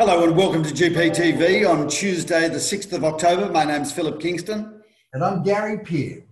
Hello and welcome to GPTV on Tuesday, the 6th of October. My name's Philip Kingston. And I'm Gary Peer.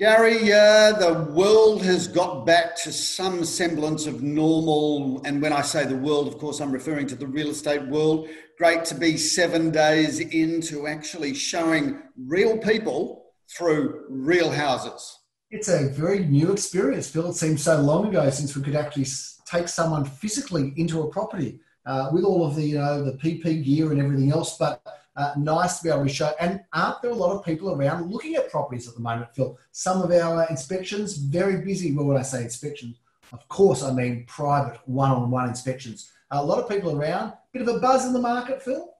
Gary, uh, the world has got back to some semblance of normal. And when I say the world, of course, I'm referring to the real estate world. Great to be seven days into actually showing real people through real houses. It's a very new experience, Phil. It seems so long ago since we could actually take someone physically into a property uh, with all of the you know the PP gear and everything else. But uh, nice to be able to show. And aren't there a lot of people around looking at properties at the moment, Phil? Some of our inspections very busy. Well, when I say inspections, of course I mean private one-on-one inspections. A lot of people around. Bit of a buzz in the market, Phil.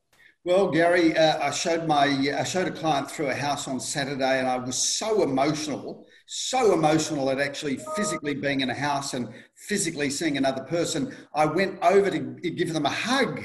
Well, Gary, uh, I showed my I showed a client through a house on Saturday, and I was so emotional, so emotional at actually physically being in a house and physically seeing another person. I went over to give them a hug,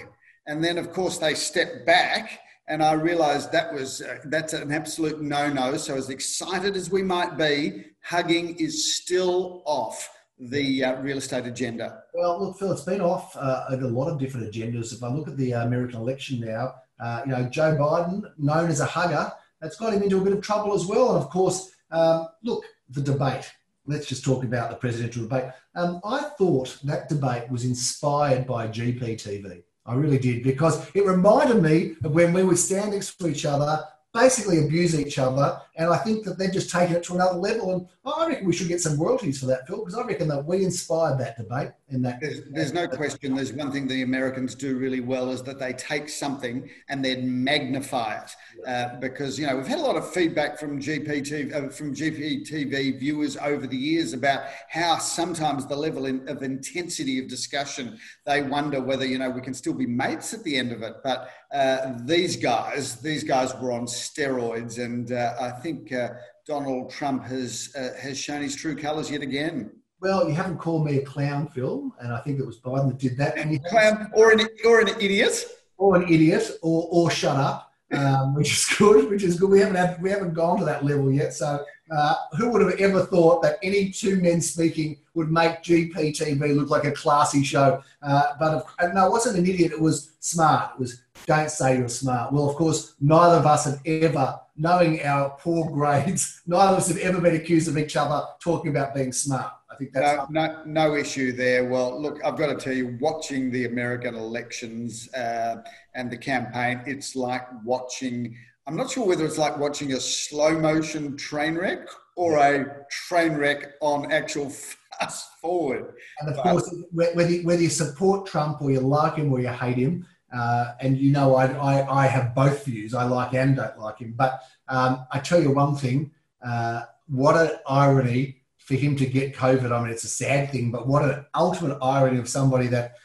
and then of course they stepped back, and I realised that was uh, that's an absolute no-no. So as excited as we might be, hugging is still off the uh, real estate agenda. Well, look, Phil, it's been off uh, a lot of different agendas. If I look at the American election now uh, you know, Joe Biden, known as a hugger, that's got him into a bit of trouble as well. And of course, um, look, the debate. Let's just talk about the presidential debate. Um, I thought that debate was inspired by GPTV. I really did because it reminded me of when we would stand next to each other basically abuse each other. And I think that they're just taking it to another level. And I reckon we should get some royalties for that, Phil, because I reckon that we inspired that debate. In that, there's, there's no question. There's one thing the Americans do really well is that they take something and then magnify it. Uh, because you know we've had a lot of feedback from GPT uh, from GPTV viewers over the years about how sometimes the level in, of intensity of discussion they wonder whether you know we can still be mates at the end of it. But uh, these guys, these guys were on steroids, and uh, I think uh, Donald Trump has uh, has shown his true colours yet again. Well, you haven't called me a clown, Phil, and I think it was Biden that did that. And clown or an or an idiot, or an idiot, or or shut up, um, which is good. Which is good. We haven't had, we haven't gone to that level yet. So, uh, who would have ever thought that any two men speaking would make GPTV look like a classy show? Uh, but if, no, it wasn't an idiot. It was smart. It was don't say you're smart. Well, of course, neither of us have ever, knowing our poor grades, neither of us have ever been accused of each other talking about being smart. I think that's no, no, no, issue there. Well, look, I've got to tell you, watching the American elections uh, and the campaign, it's like watching. I'm not sure whether it's like watching a slow motion train wreck or a train wreck on actual fast forward. And of but, course, whether, whether you support Trump or you like him or you hate him, uh, and you know, I, I, I, have both views. I like and don't like him. But um, I tell you one thing uh, what an irony for him to get COVID. I mean, it's a sad thing, but what an ultimate irony of somebody that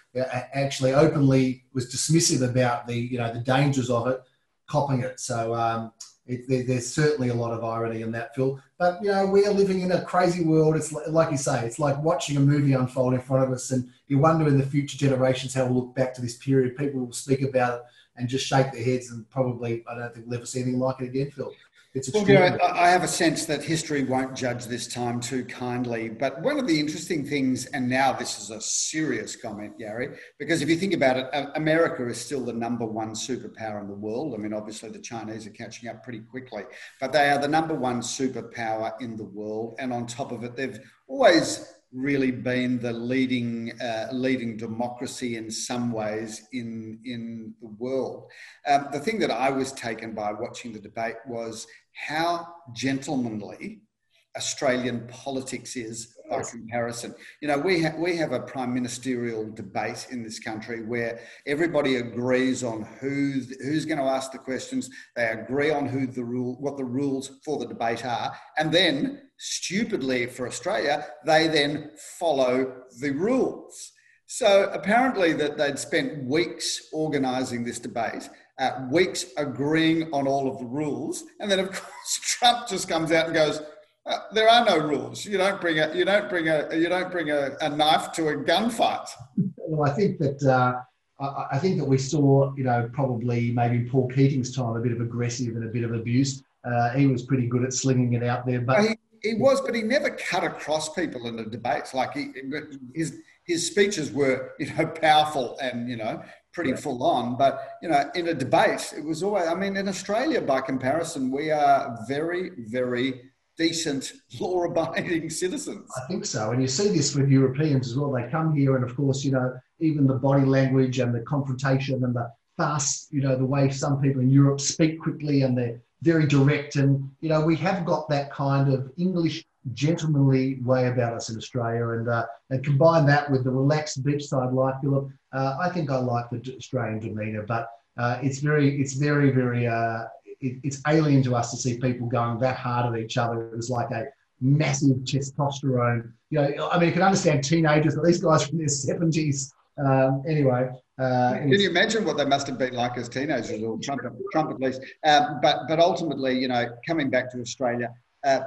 actually openly was dismissive about the, you know, the dangers of it, copping it. So, um, it, there, there's certainly a lot of irony in that, Phil. But you know, we are living in a crazy world. It's like, like you say, it's like watching a movie unfold in front of us, and you wonder in the future generations how we'll look back to this period. People will speak about it and just shake their heads, and probably I don't think we'll ever see anything like it again, Phil it's well, Garrett, I have a sense that history won't judge this time too kindly. But one of the interesting things, and now this is a serious comment, Gary, because if you think about it, America is still the number one superpower in the world. I mean, obviously the Chinese are catching up pretty quickly, but they are the number one superpower in the world. And on top of it, they've always really been the leading uh, leading democracy in some ways in in the world. Um, the thing that I was taken by watching the debate was how gentlemanly Australian politics is by comparison. You know, we have we have a prime ministerial debate in this country where everybody agrees on who who's going to ask the questions. They agree on who the rule what the rules for the debate are, and then stupidly for Australia, they then follow the rules. So apparently that they'd spent weeks organising this debate, uh, weeks agreeing on all of the rules, and then of course Trump just comes out and goes, uh, "There are no rules. You don't bring a you don't bring a you don't bring a, a knife to a gunfight." Well, I think that. Uh... I think that we saw, you know, probably maybe in Paul Keating's time, a bit of aggressive and a bit of abuse. Uh, he was pretty good at slinging it out there, but he, he was, but he never cut across people in the debates. Like he, his his speeches were, you know, powerful and you know pretty full on. But you know, in a debate, it was always. I mean, in Australia, by comparison, we are very, very decent, law-abiding citizens. I think so, and you see this with Europeans as well. They come here, and of course, you know, even the body language and the confrontation and the fast, you know, the way some people in Europe speak quickly and they're very direct, and you know, we have got that kind of English gentlemanly way about us in Australia, and uh, and combine that with the relaxed beachside life, Philip. Uh, I think I like the Australian demeanour, but uh, it's very, it's very, very, uh, it, it's alien to us to see people going that hard at each other. It was like a massive testosterone. You know, I mean, you can understand teenagers, but these guys from their seventies. Um, anyway, uh, can you imagine what they must have been like as teenagers, or Trump, Trump at least? Um, but but ultimately, you know, coming back to Australia, uh,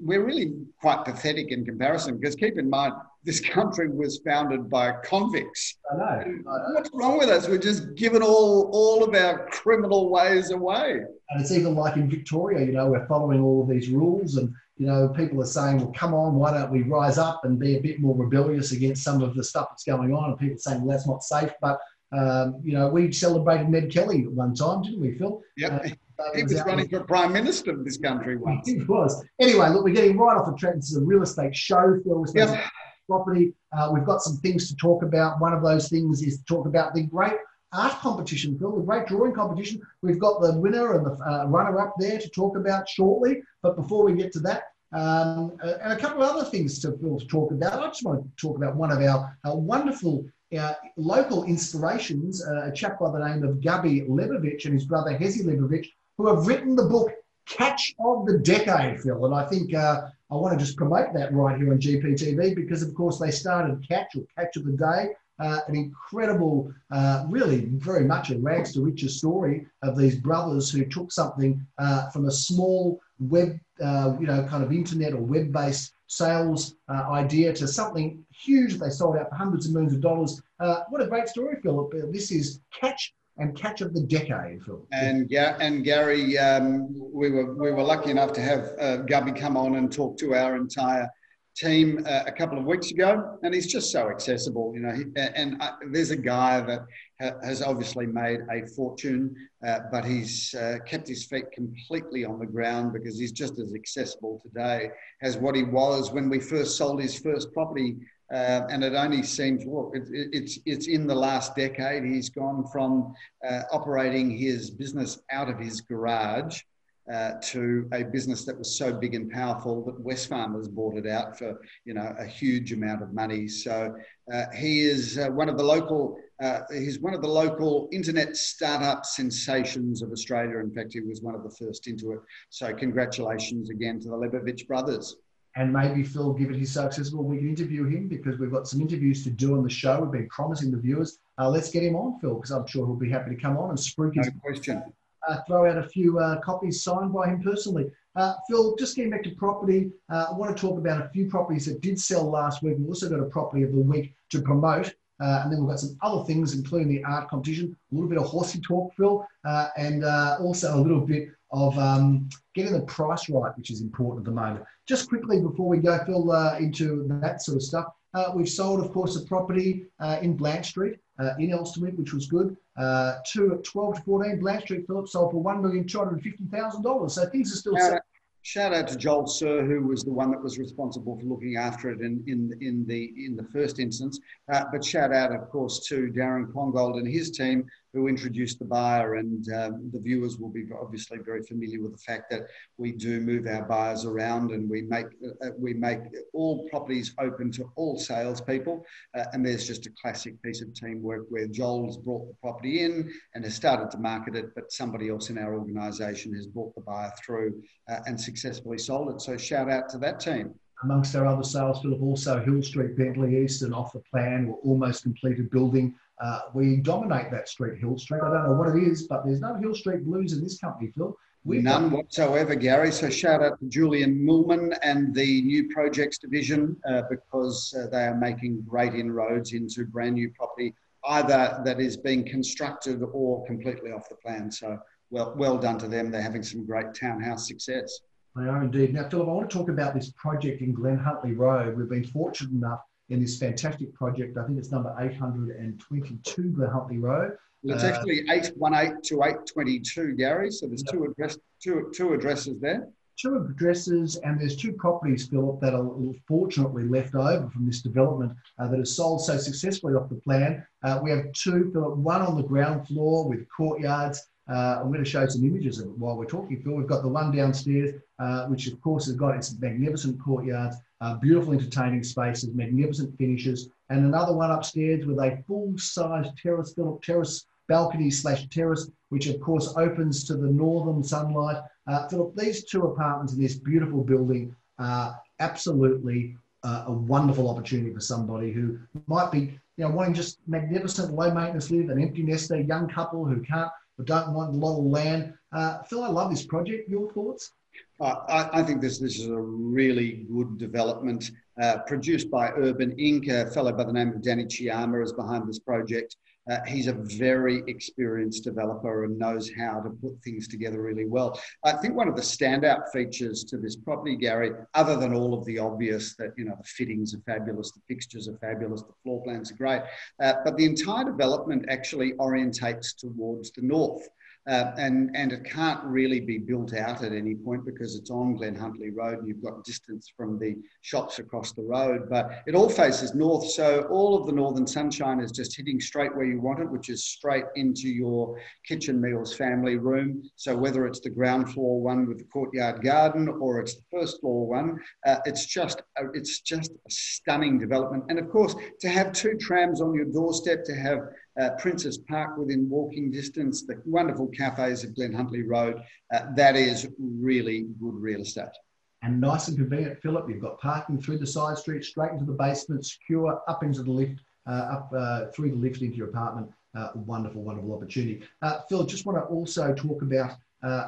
we're really quite pathetic in comparison because keep in mind this country was founded by convicts. I know. I know. What's wrong with us? We're just giving all all of our criminal ways away. And it's even like in Victoria, you know, we're following all of these rules, and you know, people are saying, "Well, come on, why don't we rise up and be a bit more rebellious against some of the stuff that's going on?" And people saying, "Well, that's not safe," but um, you know, we celebrated Ned Kelly at one time, didn't we, Phil? Yep. Uh, he was running for prime minister of this country once. He was. Anyway, look, we're getting right off the track. This is a real estate show, Phil. Yep. Property. Uh, we've got some things to talk about. One of those things is to talk about the great art competition, Phil, the great drawing competition. We've got the winner and the uh, runner up there to talk about shortly. But before we get to that, um, uh, and a couple of other things to, to talk about, I just want to talk about one of our, wonderful uh, local inspirations, uh, a chap by the name of Gabi Leibovich and his brother Hezi Leibovich, who have written the book Catch of the Decade, Phil. And I think uh, I want to just promote that right here on GPTV because, of course, they started Catch or Catch of the Day, uh, an incredible, uh, really very much a rags to riches story of these brothers who took something uh, from a small web, uh, you know, kind of internet or web-based sales uh, idea to something huge they sold out for hundreds of millions of dollars. what a great story, Philip. This is Catch and catch of the decade, Phil. And yeah, and Gary, um, we were we were lucky enough to have uh, Gabi come on and talk to our entire team uh, a couple of weeks ago, and he's just so accessible, you know. He, and uh, there's a guy that ha- has obviously made a fortune, uh, but he's uh, kept his feet completely on the ground because he's just as accessible today as what he was when we first sold his first property uh, and it only seems, look, it, it, it's, it's in the last decade. He's gone from uh, operating his business out of his garage uh, to a business that was so big and powerful that Wesfarmers bought it out for, you know, a huge amount of money. So uh, he is uh, one of the local, uh, he's one of the local internet startup sensations of Australia. In fact, he was one of the first into it. So congratulations again to the Leibovich brothers and maybe Phil, given he's so accessible, we can interview him because we've got some interviews to do on the show. We've been promising the viewers. Uh, let's get him on, Phil, because I'm sure he'll be happy to come on and spruik his no question. Uh, throw out a few uh, copies signed by him personally. Uh, Phil, just getting back to property, uh, I want to talk about a few properties that did sell last week. We've also got a property of the week to promote. Uh, and then we've got some other things, including the art competition, a little bit of horsey talk, Phil, and also a little bit of um, getting the price right, which is important at the moment. Just quickly before we go, Phil, uh, into that sort of stuff, uh, we've sold, of course, a property uh, in Blanche Street uh, in Elsternwick, which was good. Uh, two at 12 to 14, Blanche Street, Phillips sold for $1,250,000. So things are still selling shout out to Joel Sir, who was the one that was responsible for looking after it in, in, in, the, in the first instance. Uh, but shout out, of course, to Darren Congold and his team, who introduced the buyer. And um, the viewers will be obviously very familiar with the fact that we do move our buyers around and we make, uh, we make all properties open to all salespeople. Uh, and there's just a classic piece of teamwork where Joel's brought the property in and has started to market it, but somebody else in our organisation has brought the buyer through uh, and successfully sold it. So shout out to that team. Amongst our other sales, Philip, also Hill Street, Bentleigh East, and off the plan, we're almost completed building uh, we dominate that street, Hill Street. I don't know what it is, but there's no Hill Street blues in this company, Phil. We None whatsoever, Gary. So shout out to Julian Millman and the new projects division uh, because uh, they are making great inroads into brand new property, either that is being constructed or completely off the plan. So well, well done to them. They're having some great townhouse success. They are indeed. Now, Philip, I want to talk about this project in Glen Huntly Road. We've been fortunate enough in this fantastic project. I think it's number 822 Glen Huntly Road. Well, it's uh, actually 818 to 822, Gary. So there's two, address, two, two addresses there two addresses and there's two properties, Philip, that are fortunately left over from this development uh, that has sold so successfully off the plan. Uh, we have two, Philip, one on the ground floor with courtyards. Uh, I'm going to show some images of it while we're talking, Phil. We've got the one downstairs, uh, which of course has got its magnificent courtyards, uh, beautiful entertaining spaces, magnificent finishes, and another one upstairs with a full-size terrace, terrace balcony slash terrace, which of course opens to the northern sunlight. Uh, Philip, these two apartments in this beautiful building are absolutely uh, a wonderful opportunity for somebody who might be, you know, wanting just magnificent low maintenance live, an empty nester, young couple who can't or don't want a lot of land. Uh, Phil, I love this project. Your thoughts? I, I, think this this is a really good development uh, produced by Urban Inc. A fellow by the name of Danny Chiama is behind this project. Uh, he's a very experienced developer and knows how to put things together really well. I think one of the standout features to this property, Gary, other than all of the obvious that, you know, the fittings are fabulous, the fixtures are fabulous, the floor plans are great, uh, but the entire development actually orientates towards the north. Uh, and, and it can't really be built out at any point because it's on Glen Huntly Road and you've got distance from the shops across the road. But it all faces north, so all of the northern sunshine is just hitting straight where you want it, which is straight into your kitchen meals family room. So whether it's the ground floor one with the courtyard garden or it's the first floor one, uh, it's just a, it's just a stunning development. And of course, to have two trams on your doorstep, to have uh, Princes Park within walking distance, the wonderful cafes of Glen Huntly Road. Uh, that is really good real estate. And nice and convenient, Philip. You've got parking through the side street, straight into the basement, secure, up into the lift, uh, up uh, through the lift into your apartment. Uh, wonderful, wonderful opportunity. Uh, Phil, just want to also talk about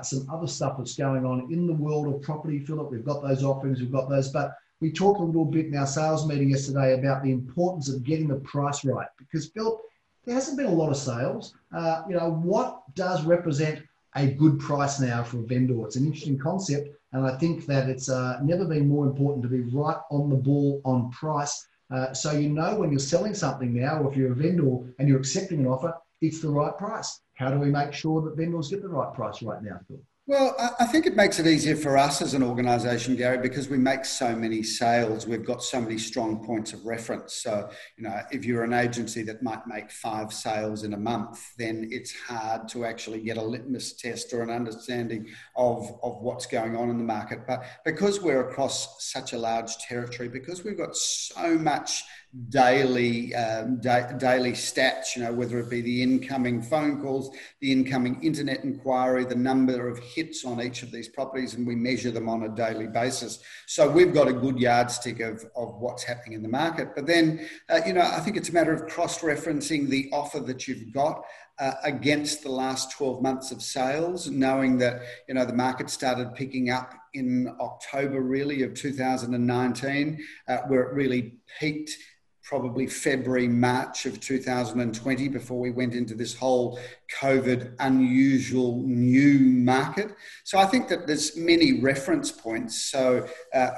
some other stuff that's going on in the world of property, Philip. We've got those offerings, we've got those, but we talked a little bit in our sales meeting yesterday about the importance of getting the price right because, Philip, there hasn't been a lot of sales. Uh, you know, what does represent a good price now for a vendor? It's an interesting concept, and I think that it's uh, never been more important to be right on the ball on price. Uh, so you know when you're selling something now, or if you're a vendor and you're accepting an offer, it's the right price. How do we make sure that vendors get the right price right now, Phil? Well, I think it makes it easier for us as an organisation, Gary, because we make so many sales. We've got so many strong points of reference. So, you know, if you're an agency that might make five sales in a month, then it's hard to actually get a litmus test or an understanding of, of what's going on in the market. But because we're across such a large territory, because we've got so much daily um, da- daily stats. You know, whether it be the incoming phone calls, the incoming internet inquiry, the number of hits on each of these properties, and we measure them on a daily basis. So we've got a good yardstick of of what's happening in the market. But then, uh, you know, I think it's a matter of cross referencing the offer that you've got. Uh, against the last 12 months of sales, knowing that you know the market started picking up in October, really of 2019, uh, where it really peaked probably February, March of 2020 before we went into this whole COVID unusual new market. So I think that there's many reference points. So uh,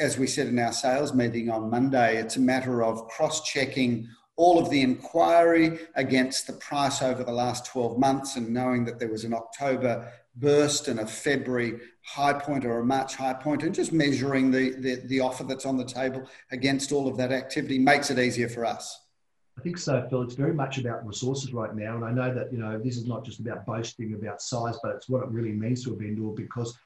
as we said in our sales meeting on Monday, it's a matter of cross-checking all of the inquiry against the price over the last 12 months and knowing that there was an October burst and a February high point or a March high point and just measuring the, the, the offer that's on the table against all of that activity makes it easier for us. I think so, Phil. It's very much about resources right now. And I know that, you know, this is not just about boasting about size, but it's what it really means to a vendor because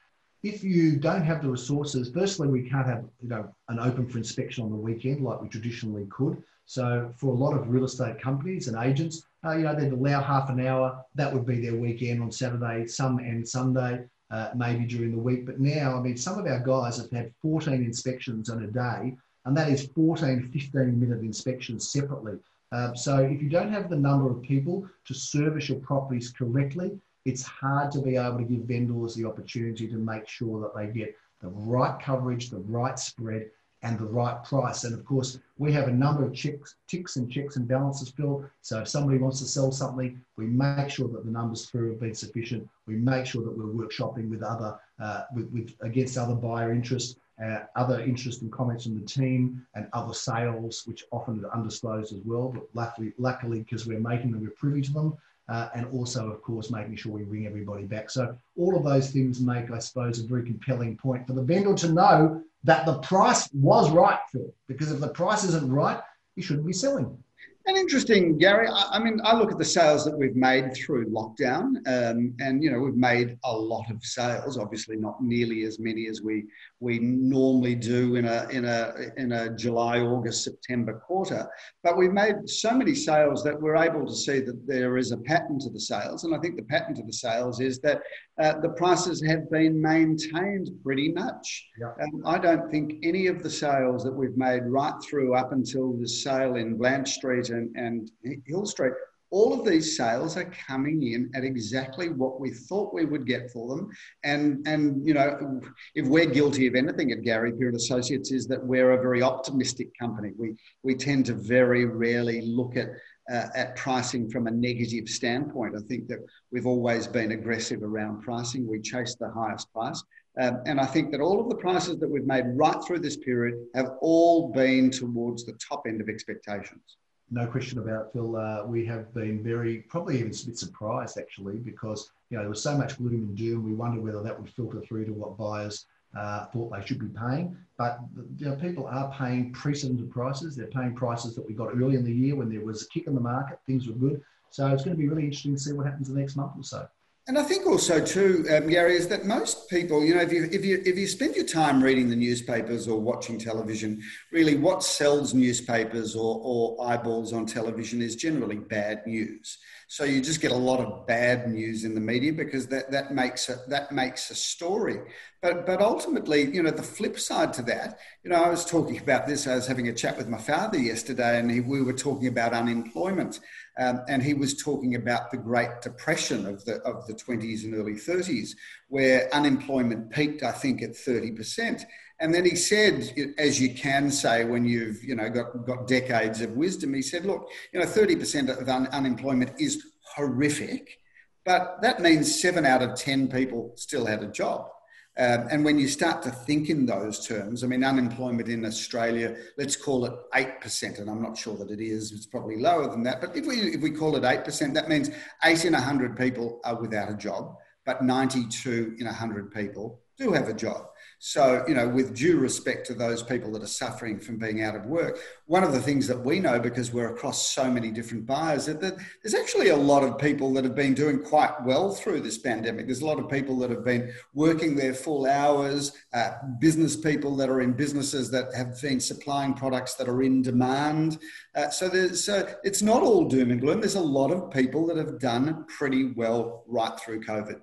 if you don't have the resources, firstly, we can't have, you know, an open for inspection on the weekend like we traditionally could. So for a lot of real estate companies and agents, uh, you know, they'd allow half an hour. That would be their weekend on Saturday, some and Sunday, uh, maybe during the week. But now, I mean, some of our guys have had 14 inspections on a day, and that is 14 15 minute inspections separately. Uh, so if you don't have the number of people to service your properties correctly, it's hard to be able to give vendors the opportunity to make sure that they get the right coverage, the right spread, and the right price. And of course, we have a number of checks, ticks and checks and balances, Phil. So if somebody wants to sell something, we make sure that the numbers through have been sufficient. We make sure that we're workshopping with other, uh, with, with against other buyer interests. uh, other interesting comments from the team, and other sales, which often are undisclosed as well. But luckily, luckily, because we're making them, we're privy to them. Uh, and also, of course, making sure we bring everybody back. So all of those things make, I suppose, a very compelling point for the vendor to know that the price was right, Phil. Because if the price isn't right, you shouldn't be selling. And interesting, Gary. I, I, mean, I look at the sales that we've made through lockdown, um, and you know, we've made a lot of sales. Obviously, not nearly as many as we we normally do in a in a in a July, August, September quarter. But we've made so many sales that we're able to see that there is a pattern to the sales, and I think the pattern to the sales is that uh, the prices have been maintained pretty much. Yeah. Um, I don't think any of the sales that we've made right through up until the sale in Blanche Street and, and Hill Street all of these sales are coming in at exactly what we thought we would get for them. And, and you know, if we're guilty of anything at Gary Pearett Associates is that we're a very optimistic company. We, we tend to very rarely look at, uh, at pricing from a negative standpoint. I think that we've always been aggressive around pricing. We chase the highest price. Um, and I think that all of the prices that we've made right through this period have all been towards the top end of expectations no question about it, Phil. Uh, we have been very, probably even a bit surprised actually, because you know there was so much gloom and doom. We wondered whether that would filter through to what buyers uh, thought they should be paying. But you know, people are paying precedented prices. They're paying prices that we got early in the year when there was a kick in the market, things were good. So it's going to be really interesting to see what happens the next month or so. And I think also too, um, Gary, is that most people, you know, if you if you if you spend your time reading the newspapers or watching television, really what sells newspapers or, or eyeballs on television is generally bad news. So you just get a lot of bad news in the media because that that makes a, that makes a story. But but ultimately, you know, the flip side to that, you know, I was talking about this. I was having a chat with my father yesterday, and he, we were talking about unemployment. Um, and he was talking about the Great Depression of the of the 20s and early 30s, where unemployment peaked, I think, at 30%. And then he said, as you can say when you've you know got, got decades of wisdom, he said, look, you know, 30% of un- unemployment is horrific, but that means seven out of 10 people still had a job. Um, and when you start to think in those terms, I mean, unemployment in Australia, let's call it 8%, and I'm not sure that it is, it's probably lower than that. But if we, if we call it 8%, that means 8 in 100 people are without a job, but 92 in 100 people do have a job. So, you know, with due respect to those people that are suffering from being out of work, one of the things that we know because we're across so many different buyers that there's actually a lot of people that have been doing quite well through this pandemic. There's a lot of people that have been working their full hours, uh, business people that are in businesses that have been supplying products that are in demand. Uh, so there's, so it's not all doom and gloom. There's a lot of people that have done pretty well right through COVID.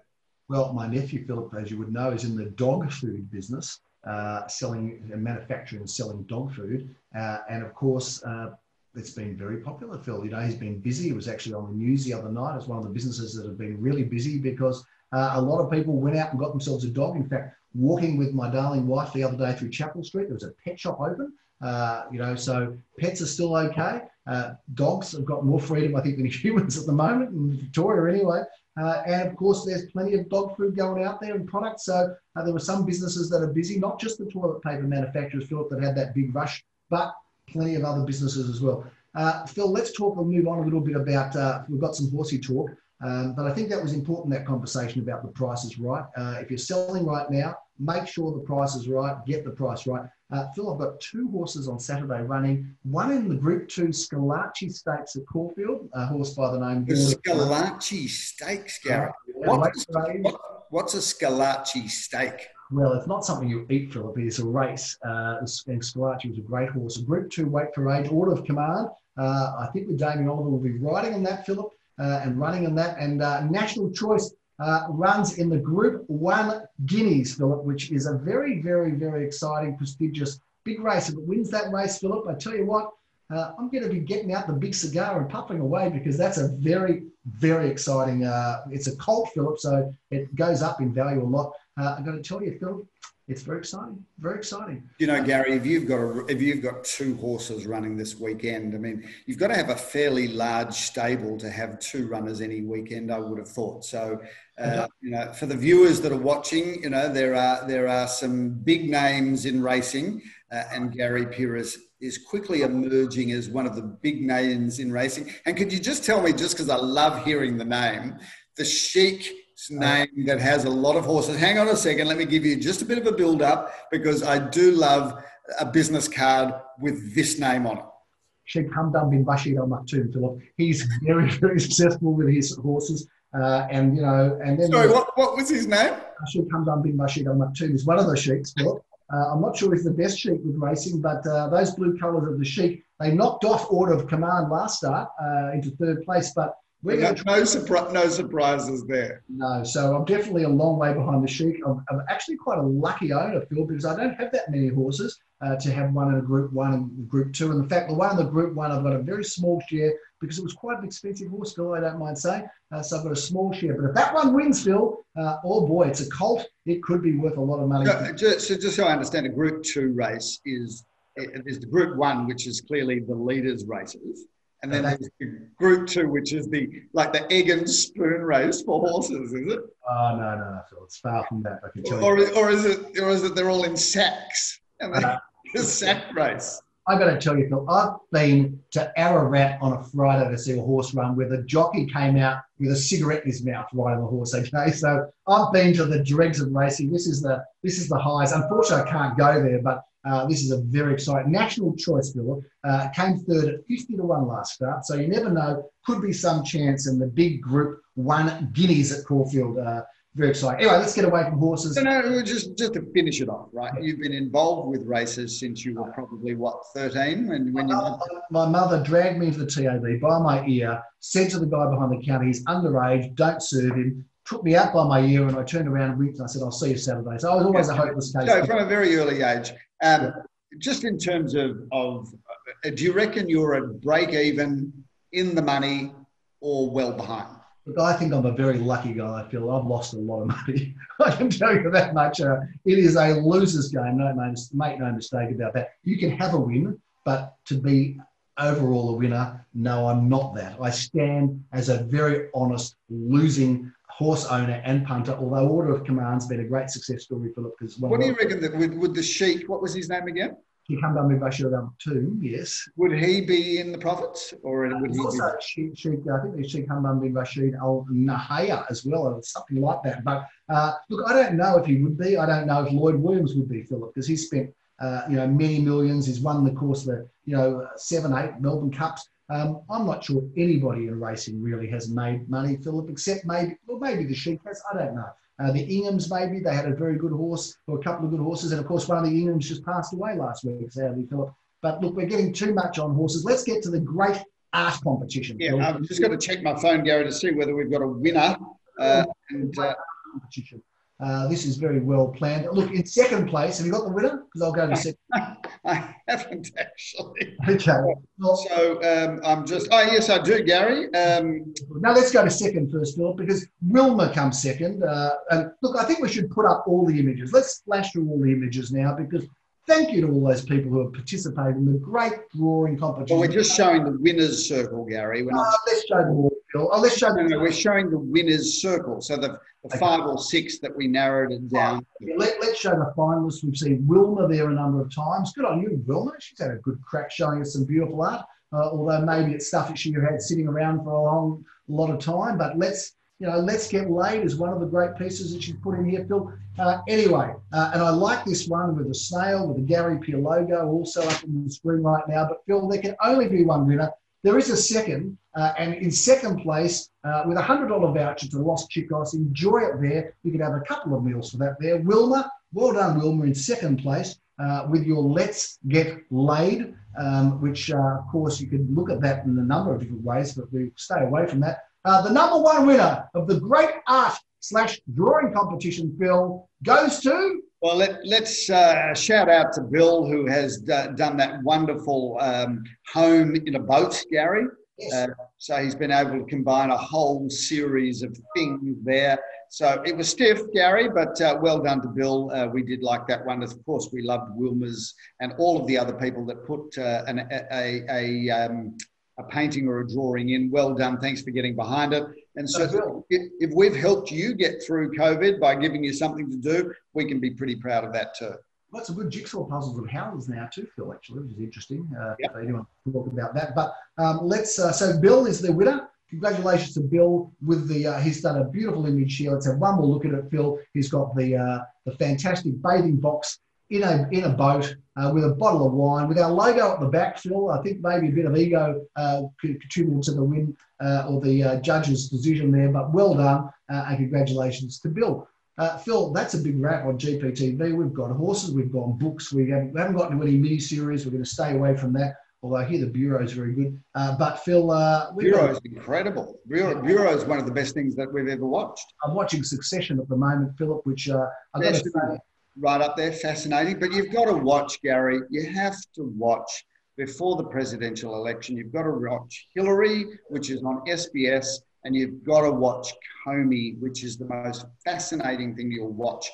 Well, my nephew Philip, as you would know, is in the dog food business, uh, selling, uh, manufacturing and selling dog food. Uh, and of course, uh, it's been very popular, Phil. You know, he's been busy. He was actually on the news the other night as one of the businesses that have been really busy because uh, a lot of people went out and got themselves a dog. In fact, walking with my darling wife the other day through Chapel Street, there was a pet shop open. Uh, you know, so pets are still okay. Uh, dogs have got more freedom, I think, than humans at the moment in Victoria, anyway. Uh, and of course, there's plenty of dog food going out there and products. So uh, there were some businesses that are busy, not just the toilet paper manufacturers, Philip, that had that big rush, but plenty of other businesses as well. Uh, Phil, let's talk and move on a little bit about. Uh, we've got some horsey talk, um, but I think that was important that conversation about the prices right. Uh, if you're selling right now, make sure the price is right, get the price right. Uh, Phil, I've got two horses on Saturday running. One in the Group Two Schillaci Stakes at Caulfield, a horse by the name. The Schillaci Stakes, Gareth. Uh, what's, what, what's a Schillaci Stake? Well, it's not something you eat, Philip. It's a race. Uh, and Schillaci was a great horse. A Group Two weight for age, order of command. Uh, I think with Damien Oliver will be riding in that, Philip, uh, and running in that. And uh, National Choice uh, runs in the Group One Guineas, Philip, which is a very, very, very exciting, prestigious big race. If it wins that race, Philip, I tell you what, uh, I'm going to be getting out the big cigar and puffing away because that's a very, very exciting. Uh, it's a colt, Philip, so it goes up in value a lot. Uh, I've got to tell you, Phil, it's very exciting. Very exciting. You know, Gary, if you've got a, if you've got two horses running this weekend, I mean, you've got to have a fairly large stable to have two runners any weekend. I would have thought. So, uh, you know, for the viewers that are watching, you know, there are there are some big names in racing, uh, and Gary Pires is quickly emerging as one of the big names in racing. And could you just tell me, just because I love hearing the name, the Sheik name that has a lot of horses. Hang on a second, let me give you just a bit of a build up because I do love a business card with this name on it. Sheikh Hamdan bin Rashid Al Maktoum, Philip. He's very, very successful with his horses. Uh, and, you know, and then. Sorry, what, what was his name? Sheikh Hamdan bin Rashid Al Maktoum is one of the sheikhs, Philip. Uh, I'm not sure he's the best sheik with racing, but uh, those blue colours of the sheik, they knocked off Order of Command last start uh, into third place, but we're no, no, surpri- no surprises there. No, so I'm definitely a long way behind the Sheik. I'm, I'm actually quite a lucky owner, Phil, because I don't have that many horses uh, to have one in a Group One and Group Two. And in fact, the one in the Group One, I've got a very small share because it was quite an expensive horse, Phil. I don't mind saying. Uh, so I've got a small share. But if that one wins, Phil, uh, oh boy, it's a colt. It could be worth a lot of money. So just, so just so I understand, a Group Two race is is the Group One, which is clearly the leaders' races. And then there's the group two, which is the like the egg and spoon race for horses, is it? Oh no, no, no, Phil. It's far from that. I can tell or, you. Or is it? Or is it? They're all in sacks, and they, uh, the sack race. I've got to tell you, Phil. I've been to Ararat on a Friday to see a horse run where the jockey came out with a cigarette in his mouth riding the horse. Okay, so I've been to the dregs of racing. This is the this is the highs. Unfortunately, I can't go there, but uh, this is a very exciting national choice, bill. Uh, came third at 50 to 1 last start. So you never know, could be some chance in the big group one guineas at Caulfield. Uh, very exciting. Anyway, let's get away from horses. No, no, just, just to finish it off, right? You've been involved with races since you were probably, what, 13? When, when my, you mother, my mother dragged me to the TAB by my ear, said to the guy behind the counter, he's underage, don't serve him took me out by my ear and I turned around and winked and I said, I'll see you Saturday. So I was always a hopeless case. So from a very early age, um, just in terms of, of uh, do you reckon you're at break even, in the money, or well behind? Look, I think I'm a very lucky guy. I feel I've lost a lot of money. I can tell you that much. Uh, it is a loser's game. No, make no mistake about that. You can have a win, but to be overall a winner, no, I'm not that. I stand as a very honest losing horse owner and punter, although Order of Command's been a great success story, Philip. Because what do you reckon that with, with the Sheik, what was his name again? He come down with Bashir Tomb, yes. Would he be in the profits, or would he also be? Sheikh, Sheikh, I think there's Sheikh Hamdan bin Rashid Al Nahaya as well, or something like that. But uh, look, I don't know if he would be. I don't know if Lloyd Williams would be, Philip, because he spent uh, you know many millions. He's won the course of the you know seven, eight Melbourne Cups. Um, I'm not sure anybody in racing really has made money, Philip, except maybe, well, maybe the Sheik has. I don't know. Uh, the Inghams, maybe they had a very good horse or a couple of good horses, and of course, one of the Inghams just passed away last week, sadly, Philip. But look, we're getting too much on horses. Let's get to the great art competition. Yeah, I've just got to check my phone, Gary, to see whether we've got a winner. Uh, and, uh, competition. Uh, this is very well planned. Look, in second place, have you got the winner? Because I'll go to second. I haven't actually. Okay. So um, I'm just. Oh yes, I do, Gary. Um, now let's go to second first, Phil, because Wilma comes second. Uh, and look, I think we should put up all the images. Let's flash through all the images now, because thank you to all those people who have participated in the great drawing competition. Well, we're just showing the winners circle, Gary. We're not. Uh, let's show them all, Phil. Oh, let's show. No, no, we're showing the winners circle. So the, the okay. five or six that we narrowed it down. Yeah, let, us show the finalists. We've seen Wilma there a number of times. Good on you, Wilma. She's had a good crack showing us some beautiful art. Uh, although maybe it's stuff that she had sitting around for a long a lot of time. But let's you know, Let's Get Laid is one of the great pieces that she's put in here, Phil. Uh, anyway, uh, and I like this one with the snail, with the Gary Peer logo also up on the screen right now. But Phil, there can only be one winner. There is a second, uh, and in second place, uh, with a $100 voucher to Los Chicos, enjoy it there. You can have a couple of meals for that there. Wilma, well done, Wilma, in second place. Uh, with your Let's Get Laid, um, which uh, of course you could look at that in a number of different ways, but we stay away from that. Uh, the number one winner of the great art slash drawing competition, Bill, goes to. Well, let, us uh, shout out to Bill, who has d- done that wonderful um, home in a boat, Gary. Yes. Uh, so he's been able to combine a whole series of things there. So it was stiff, Gary, but uh, well done to Bill. Uh, we did like that one. Of course, we loved Wilma's and all of the other people that put uh, an, a, a, um, a, painting or a drawing in. Well done. Thanks for getting behind it. And so, if, if we've helped you get through COVID by giving you something to do, we can be pretty proud of that too. Got some good jigsaw puzzles of houses now too, Phil. Actually, which is interesting. Uh, yep. If anyone talk about that, but um, let's. Uh, so Bill is the winner. Congratulations to Bill with the. Uh, he's done a beautiful image here. Let's have one more look at it, Phil. He's got the uh, the fantastic bathing box in a in a boat uh, with a bottle of wine with our logo at the back, Phil. I think maybe a bit of ego uh, contributed to the win or the judge's decision there, but well done and congratulations to Bill. Uh, Phil, that's a big wrap on GPTV. We've got horses, we've got books, we haven't, we haven't got into any mini series. We're going to stay away from that. Although I hear the bureau is very good. Uh, but Phil, uh, bureau is incredible. Bureau, bureau is one of the best things that we've ever watched. I'm watching Succession at the moment, Philip, which uh, I've got to say, right up there, fascinating. But you've got to watch, Gary. You have to watch before the presidential election. You've got to watch Hillary, which is on SBS and you've got to watch Comey, which is the most fascinating thing you'll watch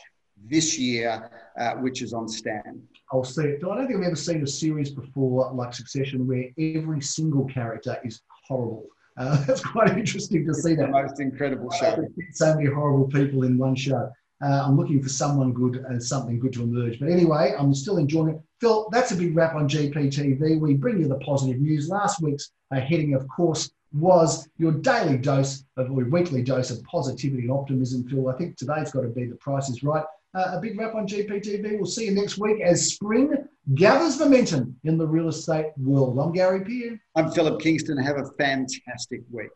this year, uh, which is on Stan. I'll see it. I don't think I've ever seen a series before like Succession where every single character is horrible. Uh, that's quite interesting to it's see that. most incredible show. So many horrible people in one show. Uh, I'm looking for someone good and something good to emerge. But anyway, I'm still enjoying it. Phil, that's a big wrap on GPTV. We bring you the positive news. Last week's uh, heading, of course, was your daily dose of or weekly dose of positivity and optimism, Phil. I think today's got to be the price is right. Uh, a big wrap on GPTV. We'll see you next week as spring gathers momentum in the real estate world. I'm Gary Peer. I'm Philip Kingston. Have a fantastic week.